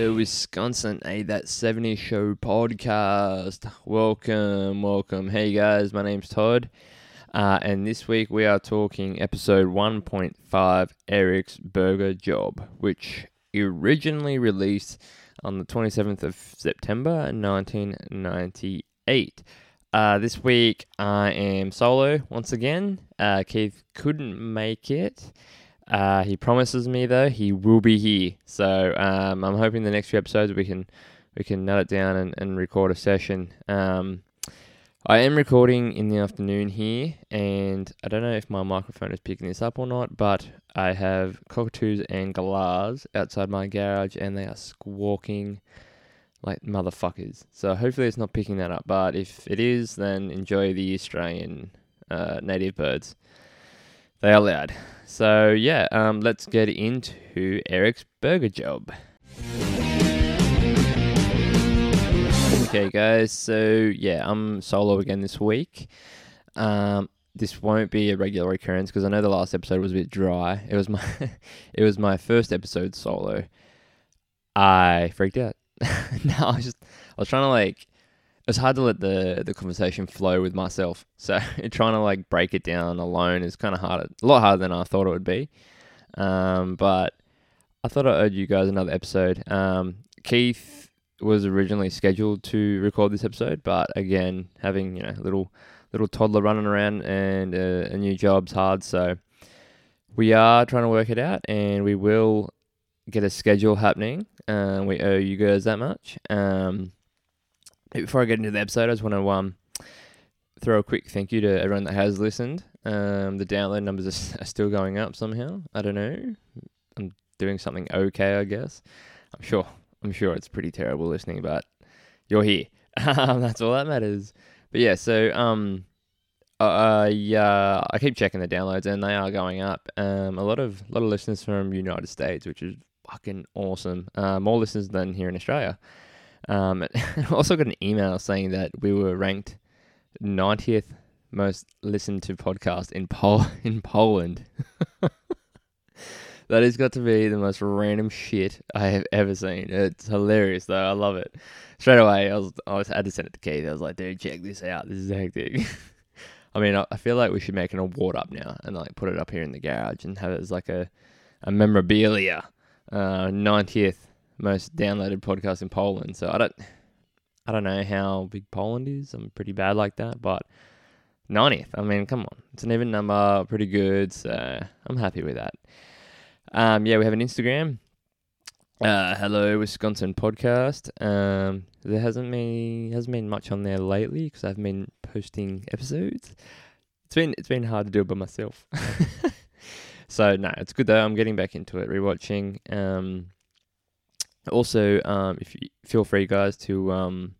Hello, Wisconsin, a That 70s Show podcast. Welcome, welcome. Hey guys, my name's Todd, uh, and this week we are talking episode 1.5 Eric's Burger Job, which originally released on the 27th of September 1998. Uh, this week I am solo once again. Uh, Keith couldn't make it. Uh, he promises me though he will be here. So um, I'm hoping the next few episodes we can we can nut it down and, and record a session. Um, I am recording in the afternoon here, and I don't know if my microphone is picking this up or not, but I have cockatoos and galahs outside my garage, and they are squawking like motherfuckers. So hopefully it's not picking that up. But if it is, then enjoy the Australian uh, native birds. They are loud. So yeah, um, let's get into Eric's burger job. Okay, guys. So yeah, I'm solo again this week. Um, this won't be a regular occurrence because I know the last episode was a bit dry. It was my, it was my first episode solo. I freaked out. no, I was just, I was trying to like, it was hard to let the the conversation flow with myself. So trying to like break it down alone is kind of hard, a lot harder than I thought it would be. Um, but I thought I owed you guys another episode. Um, Keith was originally scheduled to record this episode, but again, having you know little little toddler running around and uh, a new job's hard, so we are trying to work it out, and we will get a schedule happening. Um, we owe you guys that much. Um, before I get into the episode, I just want to um throw a quick thank you to everyone that has listened. Um, the download numbers are, still going up somehow. I don't know. I'm doing something okay, I guess. I'm sure I'm sure it's pretty terrible listening, but you're here. That's all that matters. But yeah, so um, uh, yeah, I keep checking the downloads, and they are going up. Um, a lot of lot of listeners from United States, which is fucking awesome. Uh, more listeners than here in Australia. Um, I also got an email saying that we were ranked 90th most listened to podcast in Pol in Poland. that has got to be the most random shit I have ever seen. It's hilarious though. I love it. Straight away, I was I was had to send it to Keith. I was like, dude, check this out. This is hectic. I mean, I, I feel like we should make an award up now and like put it up here in the garage and have it as like a a memorabilia. Uh, 90th most downloaded podcast in Poland. So I don't I don't know how big Poland is. I'm pretty bad like that, but 90th. I mean, come on. It's an even number, pretty good. So I'm happy with that. Um, yeah, we have an Instagram. Uh, hello Wisconsin podcast. Um, there hasn't been hasn't been much on there lately because I've been posting episodes. It's been it's been hard to do it by myself. so no, it's good though. I'm getting back into it, rewatching. Um, also, um, if you feel free, guys, to um,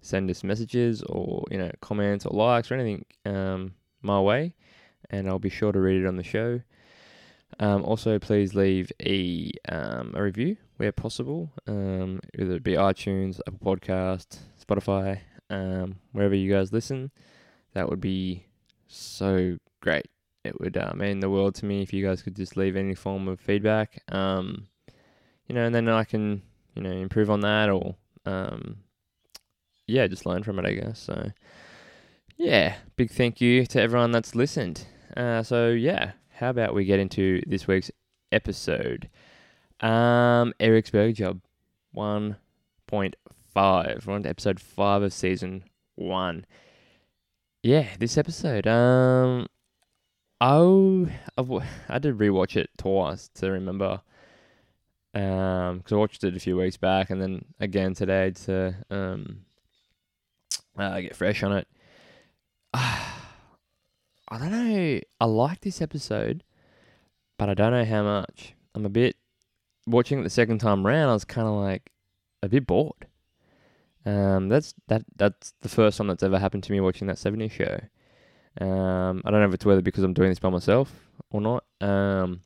send us messages or you know comments or likes or anything um, my way, and I'll be sure to read it on the show. Um, also, please leave a um, a review where possible, um, whether it be iTunes, Apple Podcast, Spotify, um, wherever you guys listen. That would be so great. It would uh, mean the world to me if you guys could just leave any form of feedback. Um, you know, and then I can you know improve on that or um, yeah, just learn from it, I guess. So yeah, big thank you to everyone that's listened. Uh, so yeah, how about we get into this week's episode? Um, Eric's Burger Job, one point five. We're on to episode five of season one. Yeah, this episode. Um, oh, I had to rewatch it twice to remember. Um, because I watched it a few weeks back and then again today to um, uh, get fresh on it. I don't know. I like this episode, but I don't know how much. I'm a bit watching it the second time round. I was kind of like a bit bored. Um, that's that. That's the first time that's ever happened to me watching that 70s show. Um, I don't know if it's whether because I'm doing this by myself or not. Um,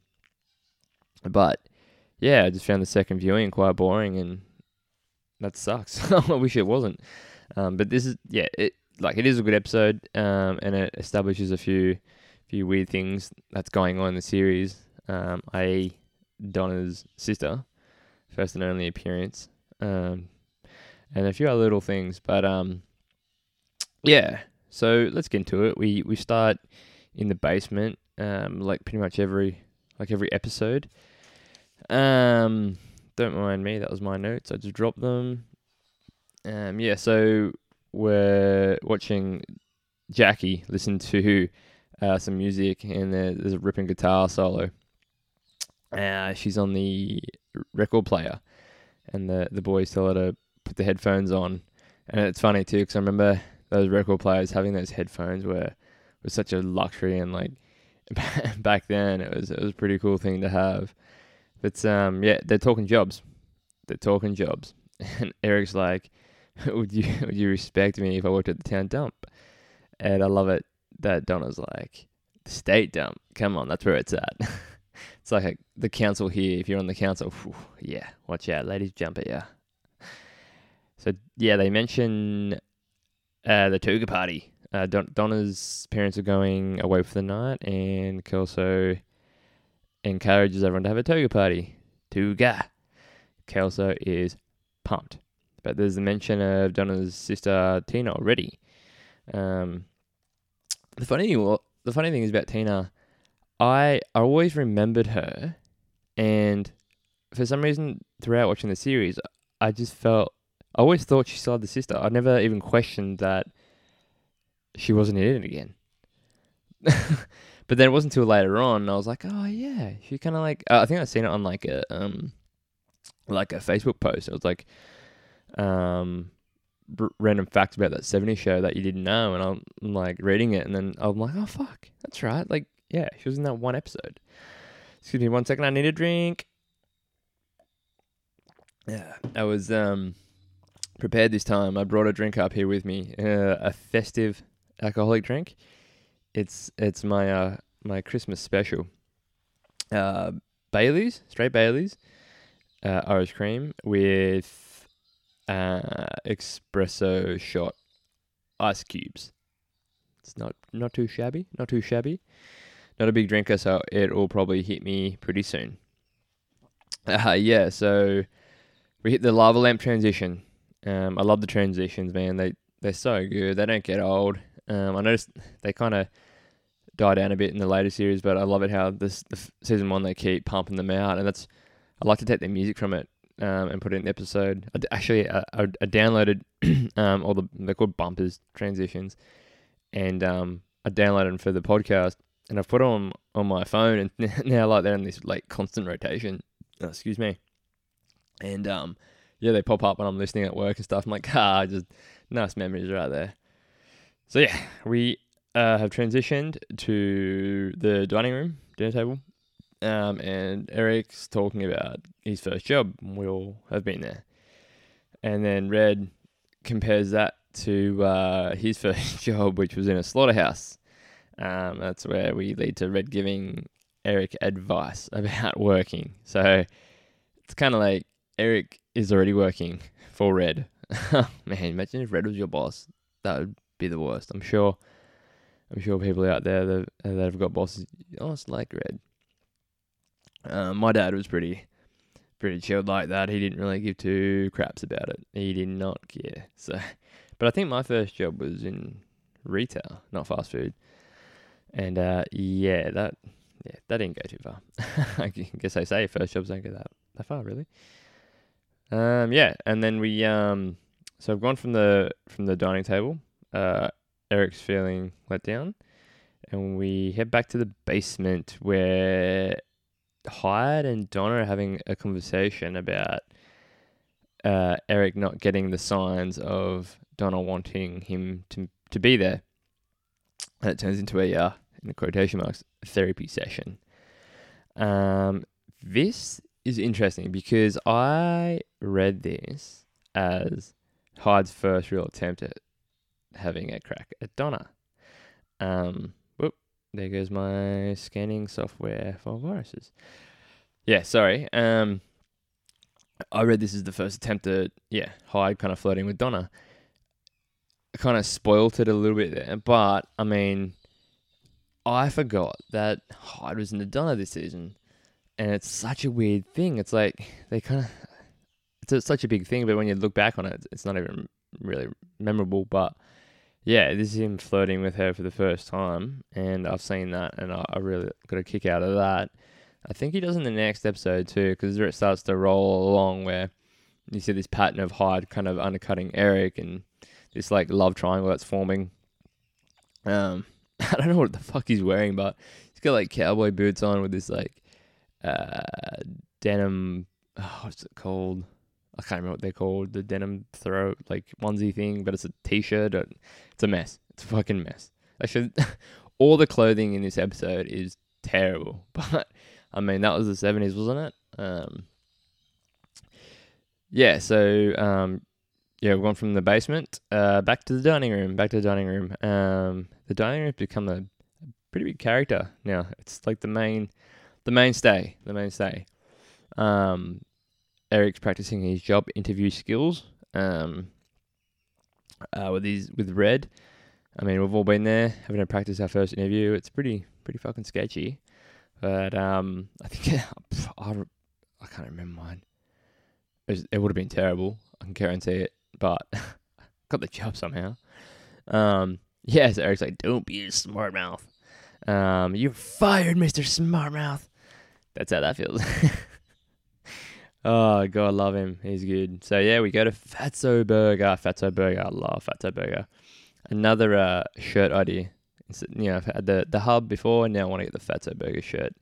but yeah, I just found the second viewing quite boring, and that sucks. I wish it wasn't. Um, but this is yeah, it like it is a good episode, um, and it establishes a few few weird things that's going on in the series. Um, i.e., Donna's sister first and only appearance, um, and a few other little things. But um, yeah. So let's get into it. We we start in the basement, um, like pretty much every like every episode. Um, don't mind me. That was my notes. I just dropped them. Um, yeah. So we're watching Jackie listen to uh, some music, and there's a ripping guitar solo. Uh, she's on the record player, and the the boys tell her to put the headphones on. And it's funny too, because I remember those record players having those headphones were was such a luxury, and like back then it was it was a pretty cool thing to have. But um, yeah, they're talking jobs. They're talking jobs, and Eric's like, "Would you would you respect me if I worked at the town dump?" And I love it that Donna's like, "The state dump. Come on, that's where it's at." it's like a, the council here. If you're on the council, whew, yeah, watch out, ladies jump at you. So yeah, they mention uh, the Tuga party. Uh, Don- Donna's parents are going away for the night, and Kelso encourages everyone to have a toga party. Tuga. Kelso is pumped. But there's a mention of Donna's sister Tina already. Um, the funny thing, the funny thing is about Tina, I I always remembered her, and for some reason throughout watching the series, I just felt I always thought she still had the sister. I never even questioned that she wasn't in it again. but then it wasn't until later on I was like, oh yeah, she kind of like. Uh, I think I seen it on like a um, like a Facebook post. It was like, um, r- random facts about that '70s show that you didn't know, and I'm, I'm like reading it, and then I'm like, oh fuck, that's right. Like, yeah, she was in that one episode. Excuse me, one second. I need a drink. Yeah, I was um prepared this time. I brought a drink up here with me, uh, a festive alcoholic drink. It's it's my uh my Christmas special. Uh, Bailey's, straight Bailey's, uh, Irish cream with uh, espresso shot ice cubes. It's not not too shabby, not too shabby. Not a big drinker, so it will probably hit me pretty soon. Uh, yeah, so we hit the lava lamp transition. Um, I love the transitions, man. They they're so good. They don't get old. Um, I noticed they kind of die down a bit in the later series, but I love it how this the season one they keep pumping them out, and that's I like to take the music from it um, and put it in the episode. Actually I, I, I downloaded um, all the they're called bumpers transitions, and um, I downloaded them for the podcast, and I've put them on on my phone, and now like they're in this like constant rotation. Oh, excuse me, and um yeah, they pop up when I'm listening at work and stuff. I'm like, ah, just nice memories right there. So yeah, we uh, have transitioned to the dining room, dinner table, um, and Eric's talking about his first job. We all have been there, and then Red compares that to uh, his first job, which was in a slaughterhouse. Um, that's where we lead to Red giving Eric advice about working. So it's kind of like Eric is already working for Red. Man, imagine if Red was your boss. That would be the worst. I'm sure. I'm sure people out there that, that have got bosses, oh, it's like Red. Um, my dad was pretty, pretty chilled like that. He didn't really give two craps about it. He did not care. So, but I think my first job was in retail, not fast food. And uh, yeah, that yeah, that didn't go too far. I guess I say first jobs don't go that that far, really. Um, yeah, and then we um, so I've gone from the from the dining table. Uh, Eric's feeling let down, and we head back to the basement where Hyde and Donna are having a conversation about uh, Eric not getting the signs of Donna wanting him to to be there. And it turns into a uh, in the quotation marks therapy session. Um, this is interesting because I read this as Hyde's first real attempt at having a crack at Donna. Um, whoop, there goes my scanning software for viruses. Yeah, sorry. Um, I read this as the first attempt at yeah Hyde kind of flirting with Donna. I kind of spoilt it a little bit there, but I mean, I forgot that Hyde was into Donna this season and it's such a weird thing. It's like they kind of it's a, such a big thing, but when you look back on it, it's not even really memorable. But yeah, this is him flirting with her for the first time, and I've seen that, and I, I really got a kick out of that. I think he does in the next episode too, because it starts to roll along where you see this pattern of Hyde kind of undercutting Eric, and this like love triangle that's forming. Um, I don't know what the fuck he's wearing, but he's got like cowboy boots on with this like uh denim. Oh, what's it called? I can't remember what they're called. The denim throat like onesie thing, but it's a t-shirt. It's a mess. It's a fucking mess. Actually, all the clothing in this episode is terrible. But I mean, that was the seventies, wasn't it? Um, yeah. So um, yeah, we've gone from the basement uh, back to the dining room. Back to the dining room. Um, the dining room's become a pretty big character now. It's like the main, the mainstay, the mainstay. Um, Eric's practicing his job interview skills. Um, uh, with his with Red. I mean, we've all been there having to practice our first interview. It's pretty pretty fucking sketchy. But um, I think I, I can't remember mine. It, was, it would have been terrible. I can guarantee it. But got the job somehow. Um, yeah, so Eric's like, "Don't be a smart mouth." Um, you're fired, Mister Smartmouth. That's how that feels. oh god, I love him. He's good. So yeah, we go to Fatso Burger. Fatso Burger. I love Fatso Burger. Another uh, shirt idea. You know, I've had the the hub before, and now I want to get the Fatso Burger shirt.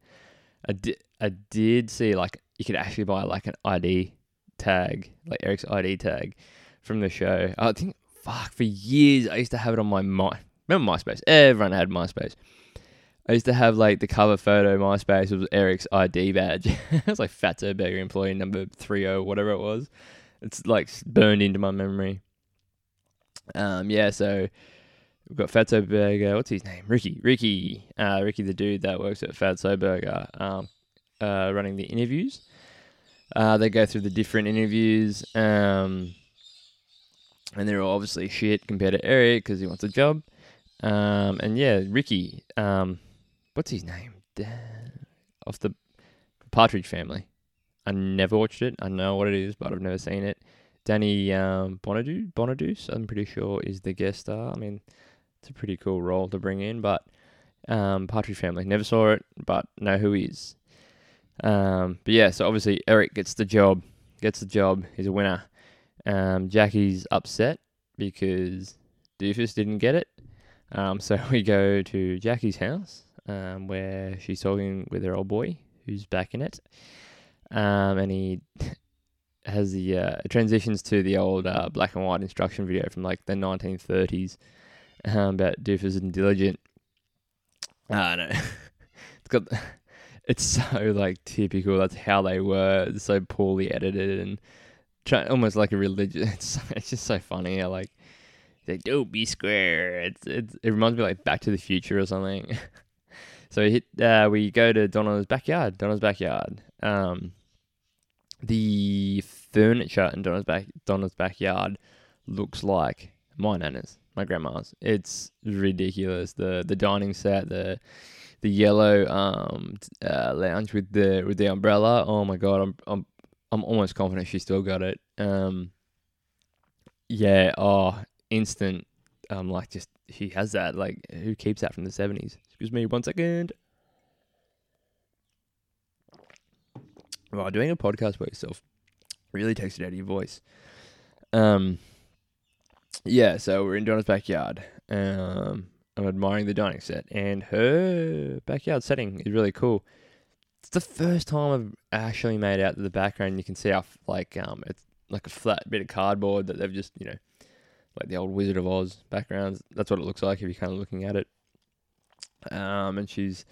I did I did see like you could actually buy like an ID tag, like Eric's ID tag from the show. I think fuck for years I used to have it on my my remember MySpace. Everyone had MySpace. I used to have like the cover photo MySpace was Eric's ID badge. it was like Fatso Burger employee number three o oh, whatever it was. It's like burned into my memory. Um, yeah, so we've got Fatso Burger. What's his name? Ricky. Ricky. Uh, Ricky, the dude that works at Fatso Burger, um, uh, running the interviews. Uh, they go through the different interviews. Um, and they're all obviously shit compared to Eric because he wants a job. Um, and yeah, Ricky. Um, what's his name? Off the Partridge Family. I never watched it. I know what it is, but I've never seen it. Danny um, Bonadu, Bonaduce, I'm pretty sure, is the guest star. I mean, it's a pretty cool role to bring in, but um, Partridge Family. Never saw it, but know who he is. Um, but yeah, so obviously Eric gets the job. Gets the job. He's a winner. Um, Jackie's upset because Doofus didn't get it. Um, so we go to Jackie's house um, where she's talking with her old boy who's back in it. Um, and he has the uh, transitions to the old uh, black and white instruction video from like the 1930s um, about Doofus and Diligent. I know. it's got. It's so like typical. That's how they were. It's so poorly edited and try, almost like a religion. It's it's just so funny. How, like like, don't be square. It's, it's it reminds me like Back to the Future or something. So we hit. Uh, we go to Donna's backyard. Donna's backyard. Um, the furniture in Donna's back Donna's backyard looks like my nana's, my grandma's. It's ridiculous. The the dining set, the the yellow um uh, lounge with the with the umbrella. Oh my god, I'm I'm I'm almost confident she still got it. Um, yeah. Oh, instant. Um, like just he has that. Like who keeps that from the seventies? Excuse me, one second. Well, doing a podcast by yourself really takes it out of your voice. Um. Yeah, so we're in Donna's backyard. Um, I'm admiring the dining set, and her backyard setting is really cool it's the first time I've actually made out the background. You can see how like um it's like a flat bit of cardboard that they've just you know like the old Wizard of Oz backgrounds. That's what it looks like if you're kind of looking at it. Um, and she's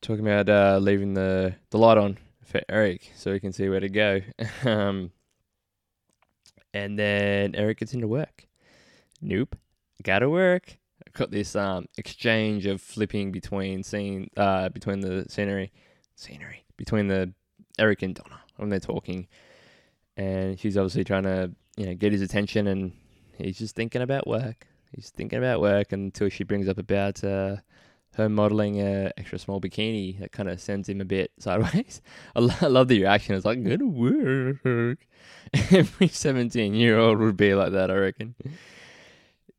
talking about uh, leaving the the light on for Eric so he can see where to go. um, and then Eric gets into work. Nope, gotta work. Got this um exchange of flipping between scene uh between the scenery scenery between the Eric and Donna when they're talking, and she's obviously trying to you know get his attention, and he's just thinking about work. He's thinking about work until she brings up about uh, her modeling a extra small bikini that kind of sends him a bit sideways. I, lo- I love the reaction. It's like, gonna work. Every 17 year old would be like that, I reckon.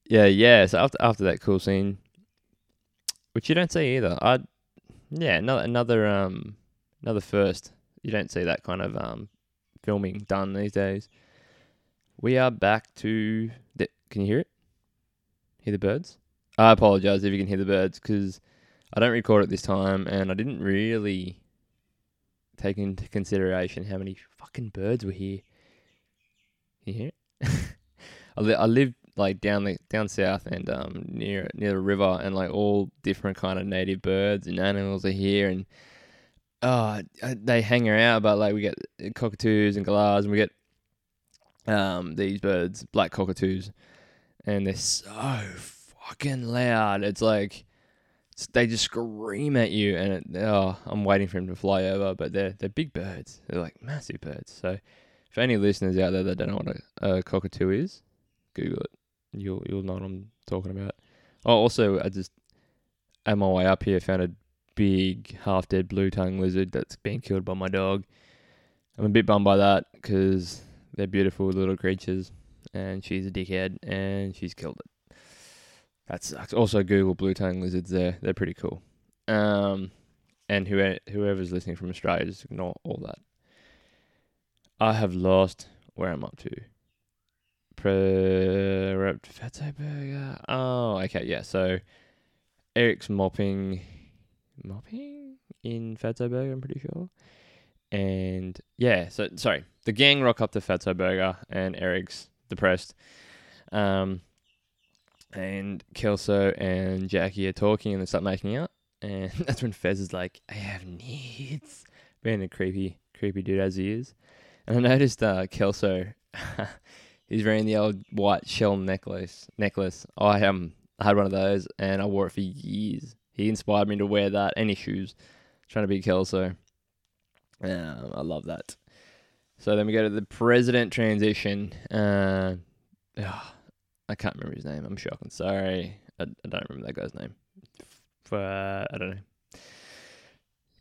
Yeah, yeah. So after after that cool scene, which you don't see either. I, yeah, another another um another first. You don't see that kind of um filming done these days. We are back to. The, can you hear it? Hear the birds? I apologize if you can hear the birds because I don't record it this time and I didn't really take into consideration how many fucking birds were here. Can you hear it? I, li- I live like down the down south and um near near the river and like all different kind of native birds and animals are here and oh they hang around but like we get cockatoos and galahs and we get um these birds black cockatoos and they're so fucking loud. It's like it's, they just scream at you, and it, oh, I'm waiting for him to fly over. But they're they're big birds. They're like massive birds. So if any listeners out there that don't know what a, a cockatoo is, Google it. You'll you'll know what I'm talking about. Oh, also I just on my way up here found a big half dead blue tongue lizard that's been killed by my dog. I'm a bit bummed by that because they're beautiful little creatures, and she's a dickhead, and she's killed it. That sucks. Also, Google blue tongue lizards. There, they're pretty cool. Um, and whoever whoever's listening from Australia, just ignore all that. I have lost where I'm up to. Pre Burger. Oh, okay, yeah. So Eric's mopping, mopping in Fatso Burger. I'm pretty sure. And yeah, so sorry, the gang rock up to Fatso Burger, and Eric's depressed. Um, and Kelso and Jackie are talking and they start making out. And that's when Fez is like, I have needs. Being a creepy, creepy dude as he is. And I noticed uh, Kelso, he's wearing the old white shell necklace. Necklace. I um, I had one of those and I wore it for years. He inspired me to wear that. Any shoes. Trying to be Kelso. Um, I love that. So then we go to the president transition. Uh, oh, I can't remember his name. I'm shocking. Sorry. I, I don't remember that guy's name. Uh, I don't know.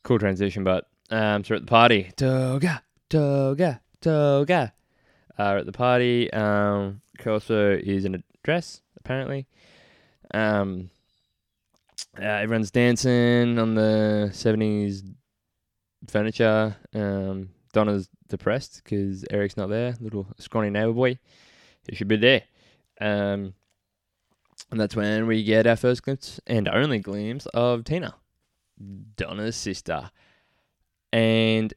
Cool transition, but um, so we're at the party. Toga, toga, toga. Uh, we're at the party. Um, Kelso is in a dress, apparently. Um, uh, everyone's dancing on the 70s furniture. Um, Donna's depressed because Eric's not there. Little scrawny neighbor boy. He should be there. Um, and that's when we get our first glimpse and only glimpse of Tina, Donna's sister. And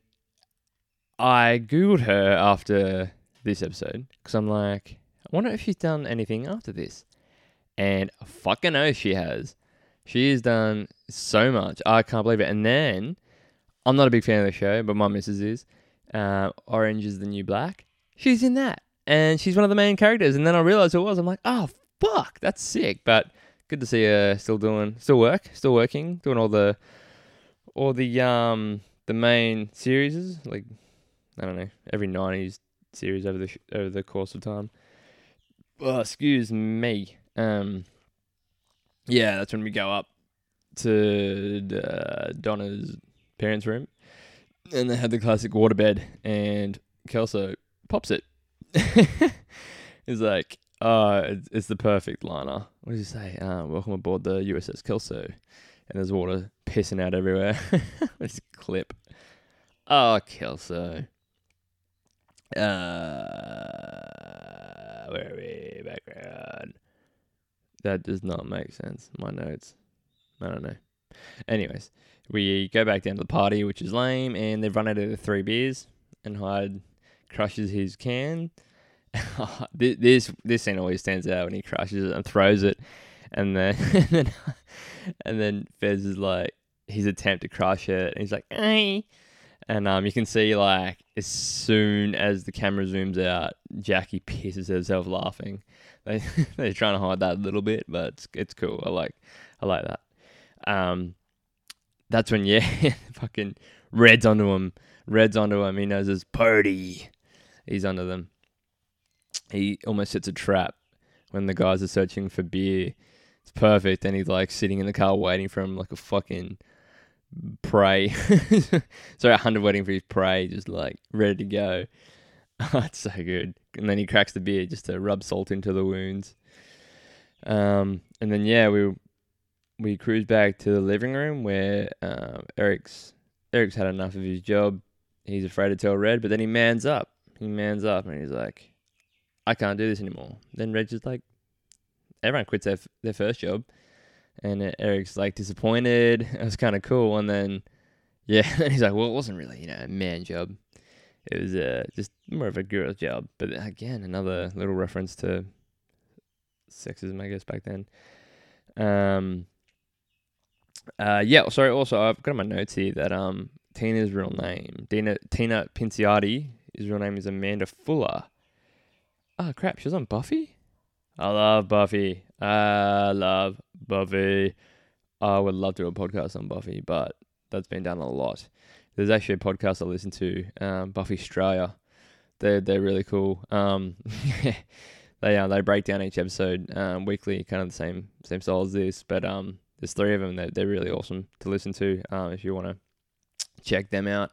I Googled her after this episode because I'm like, I wonder if she's done anything after this. And fucking know she has. She has done so much. I can't believe it. And then, I'm not a big fan of the show, but my missus is. Uh, Orange is the New Black. She's in that and she's one of the main characters. And then I realized who it was. I'm like, oh fuck, that's sick. But good to see her still doing, still work, still working, doing all the, all the um the main series. Like I don't know, every '90s series over the sh- over the course of time. Oh, excuse me. Um, yeah, that's when we go up to uh, Donna's parents' room, and they have the classic waterbed, and Kelso pops it He's like, uh, it's, the perfect liner. What does he say? Uh, welcome aboard the USS Kelso. And there's water pissing out everywhere. this clip. Oh, Kelso. Uh, where are we? Background. That does not make sense. My notes. I don't know. Anyways, we go back down to the party, which is lame, and they've run out of the three beers, and Hyde crushes his can. this this scene always stands out when he crushes it and throws it, and then and then, and then Fez is like his attempt to crush it, and he's like, "Hey," and um, you can see like as soon as the camera zooms out, Jackie pisses herself laughing. They they're trying to hide that a little bit, but it's it's cool. I like I like that. Um, that's when yeah, fucking Red's onto him. Red's onto him. He knows his party he's under them. He almost sets a trap when the guys are searching for beer It's perfect. And he's like sitting in the car waiting for him like a fucking prey. Sorry, a hunter waiting for his prey, just like ready to go. Oh, it's so good. And then he cracks the beer just to rub salt into the wounds. Um, and then yeah, we we cruise back to the living room where um, Eric's Eric's had enough of his job. He's afraid to tell Red, but then he mans up. He mans up and he's like, "I can't do this anymore." Then Red's just like, everyone quits their their first job, and Eric's like disappointed. It was kind of cool, and then yeah, and he's like, "Well, it wasn't really you know a man job. It was uh, just more of a girl's job." But again, another little reference to sexism, I guess, back then. Um, uh, yeah. Sorry. Also, I've got my notes here that um, Tina's real name, Dina Tina Pinciotti, his real name is Amanda Fuller. Oh crap! She was on Buffy. I love Buffy. I love Buffy. I would love to do a podcast on Buffy, but that's been done a lot. There's actually a podcast I listen to, um, Buffy Australia. They're they're really cool. Um, they uh, they break down each episode um, weekly, kind of the same same style as this, but um, there's three of them. They're, they're really awesome to listen to um, if you want to check them out.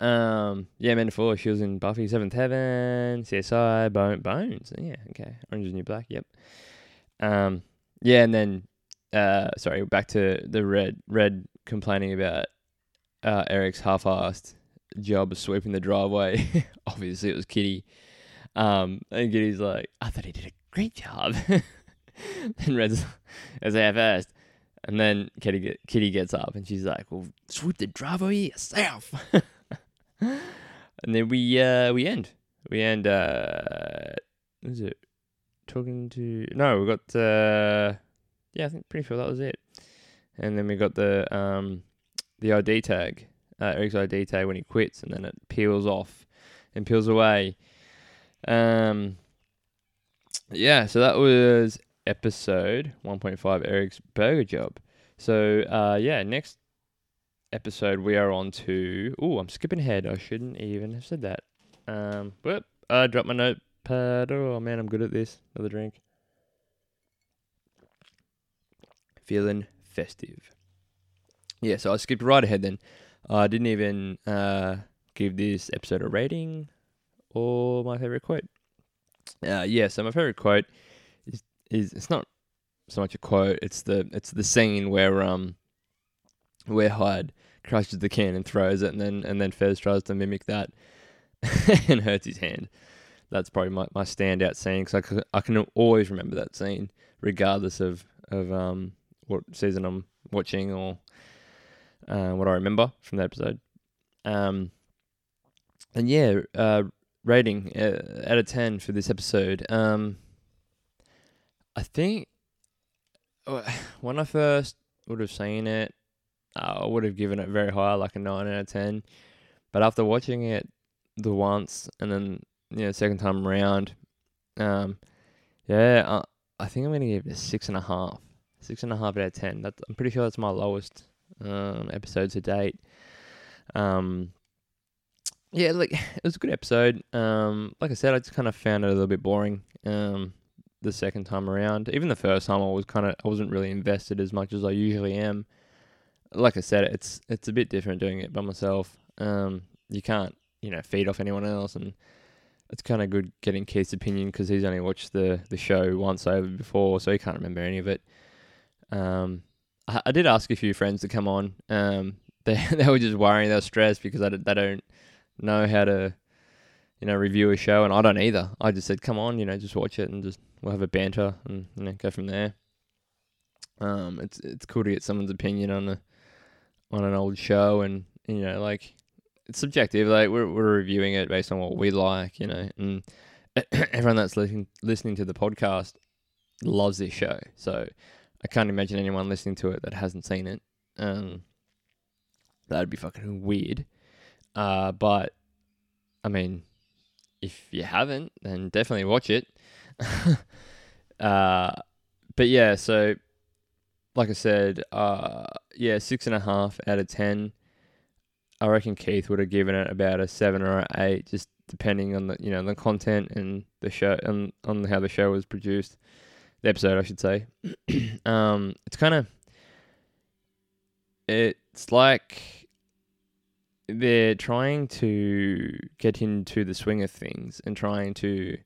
Um, yeah, Amanda Fuller, she was in Buffy, Seventh Heaven, CSI, Bone, Bones. Yeah, okay. Orange is New Black, yep. Um, yeah, and then, uh, sorry, back to the Red, Red complaining about uh, Eric's half-assed job of sweeping the driveway. Obviously, it was Kitty. Um, and Kitty's like, I thought he did a great job. and Red's as half-assed. And then Kitty, get, Kitty gets up and she's like, "Well, sweep the driveway yourself." and then we uh we end. We end. Uh, is it talking to? No, we got. Uh, yeah, I think pretty sure that was it. And then we got the um the ID tag, uh, Eric's ID tag when he quits, and then it peels off and peels away. Um. Yeah, so that was episode 1.5 Eric's Burger Job. So, uh, yeah, next episode we are on to. Oh, I'm skipping ahead. I shouldn't even have said that. Um, whoop, I dropped my notepad. Oh, man, I'm good at this. Another drink. Feeling festive. Yeah, so I skipped right ahead then. I didn't even uh, give this episode a rating or my favorite quote. Uh, yeah, so my favorite quote is it's not so much a quote. It's the it's the scene where um where Hyde crushes the can and throws it, and then and then Fez tries to mimic that and hurts his hand. That's probably my, my standout scene because I, I can always remember that scene regardless of of um what season I'm watching or uh, what I remember from that episode. Um, and yeah, uh, rating uh, out of ten for this episode. Um, I think when I first would have seen it, I would have given it very high, like a nine out of ten. But after watching it the once and then you know second time around, um, yeah, I, I think I'm gonna give it a six and a half, six and a half out of ten. That I'm pretty sure that's my lowest um, episode to date. Um, yeah, like it was a good episode. Um, like I said, I just kind of found it a little bit boring. Um, the second time around. Even the first time, I was kind of I wasn't really invested as much as I usually am. Like I said, it's it's a bit different doing it by myself. Um, you can't you know feed off anyone else, and it's kind of good getting Keith's opinion because he's only watched the the show once over before, so he can't remember any of it. Um, I, I did ask a few friends to come on. Um, they they were just worrying, they were stressed because they they don't know how to you know review a show, and I don't either. I just said, come on, you know, just watch it and just we'll have a banter and you know, go from there. Um, it's it's cool to get someone's opinion on a on an old show, and you know, like it's subjective. Like we're we're reviewing it based on what we like, you know, and everyone that's listening listening to the podcast loves this show. So I can't imagine anyone listening to it that hasn't seen it. Um, that'd be fucking weird. Uh, but I mean, if you haven't, then definitely watch it. uh, but yeah, so like I said, uh, yeah, six and a half out of ten. I reckon Keith would have given it about a seven or an eight, just depending on the you know the content and the show and on how the show was produced. the episode, I should say. um, it's kind of it's like they're trying to get into the swing of things and trying to,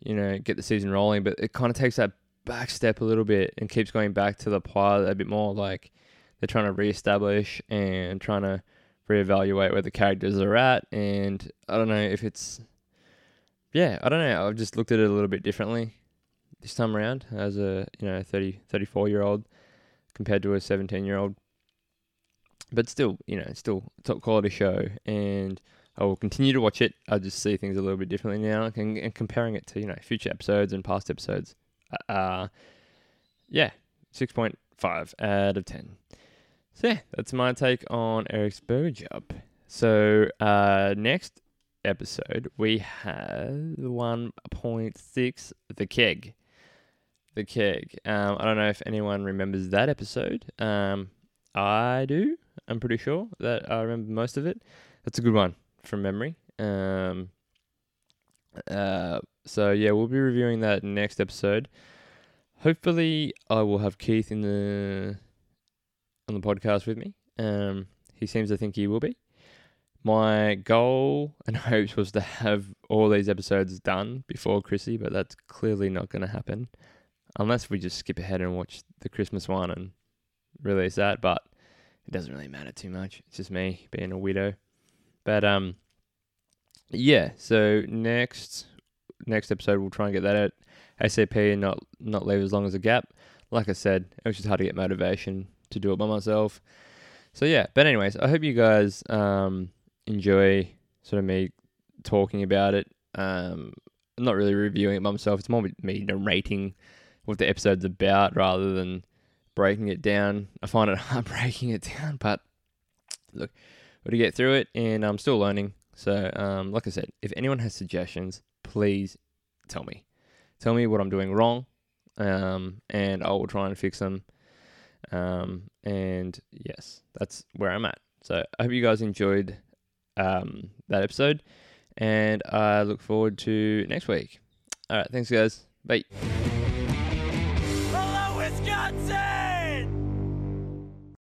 you know, get the season rolling, but it kind of takes that back step a little bit and keeps going back to the pilot a bit more. Like they're trying to reestablish and trying to reevaluate where the characters are at. And I don't know if it's, yeah, I don't know. I've just looked at it a little bit differently this time around as a, you know, 30, 34 year old compared to a 17 year old but still, you know, still top quality show, and I will continue to watch it. I just see things a little bit differently now, and, and comparing it to you know future episodes and past episodes. Uh, uh yeah, six point five out of ten. So yeah, that's my take on Eric's Burger Job. So uh, next episode we have one point six, the keg. The keg. Um, I don't know if anyone remembers that episode. Um, I do. I'm pretty sure that I remember most of it. That's a good one from memory. Um, uh, so yeah, we'll be reviewing that next episode. Hopefully, I will have Keith in the on the podcast with me. Um, he seems to think he will be. My goal and hopes was to have all these episodes done before Chrissy, but that's clearly not going to happen unless we just skip ahead and watch the Christmas one and release that. But it doesn't really matter too much. It's just me being a widow. But um, yeah. So next next episode we'll try and get that out ASAP and not not leave as long as a gap. Like I said, it was just hard to get motivation to do it by myself. So yeah. But anyways, I hope you guys um enjoy sort of me talking about it. Um, I'm not really reviewing it by myself. It's more me narrating what the episode's about rather than breaking it down. I find it hard breaking it down, but look, got to get through it, and I'm still learning. So, um, like I said, if anyone has suggestions, please tell me. Tell me what I'm doing wrong, um, and I will try and fix them. Um, and yes, that's where I'm at. So I hope you guys enjoyed um, that episode, and I look forward to next week. All right, thanks, guys. Bye. Hello, Wisconsin!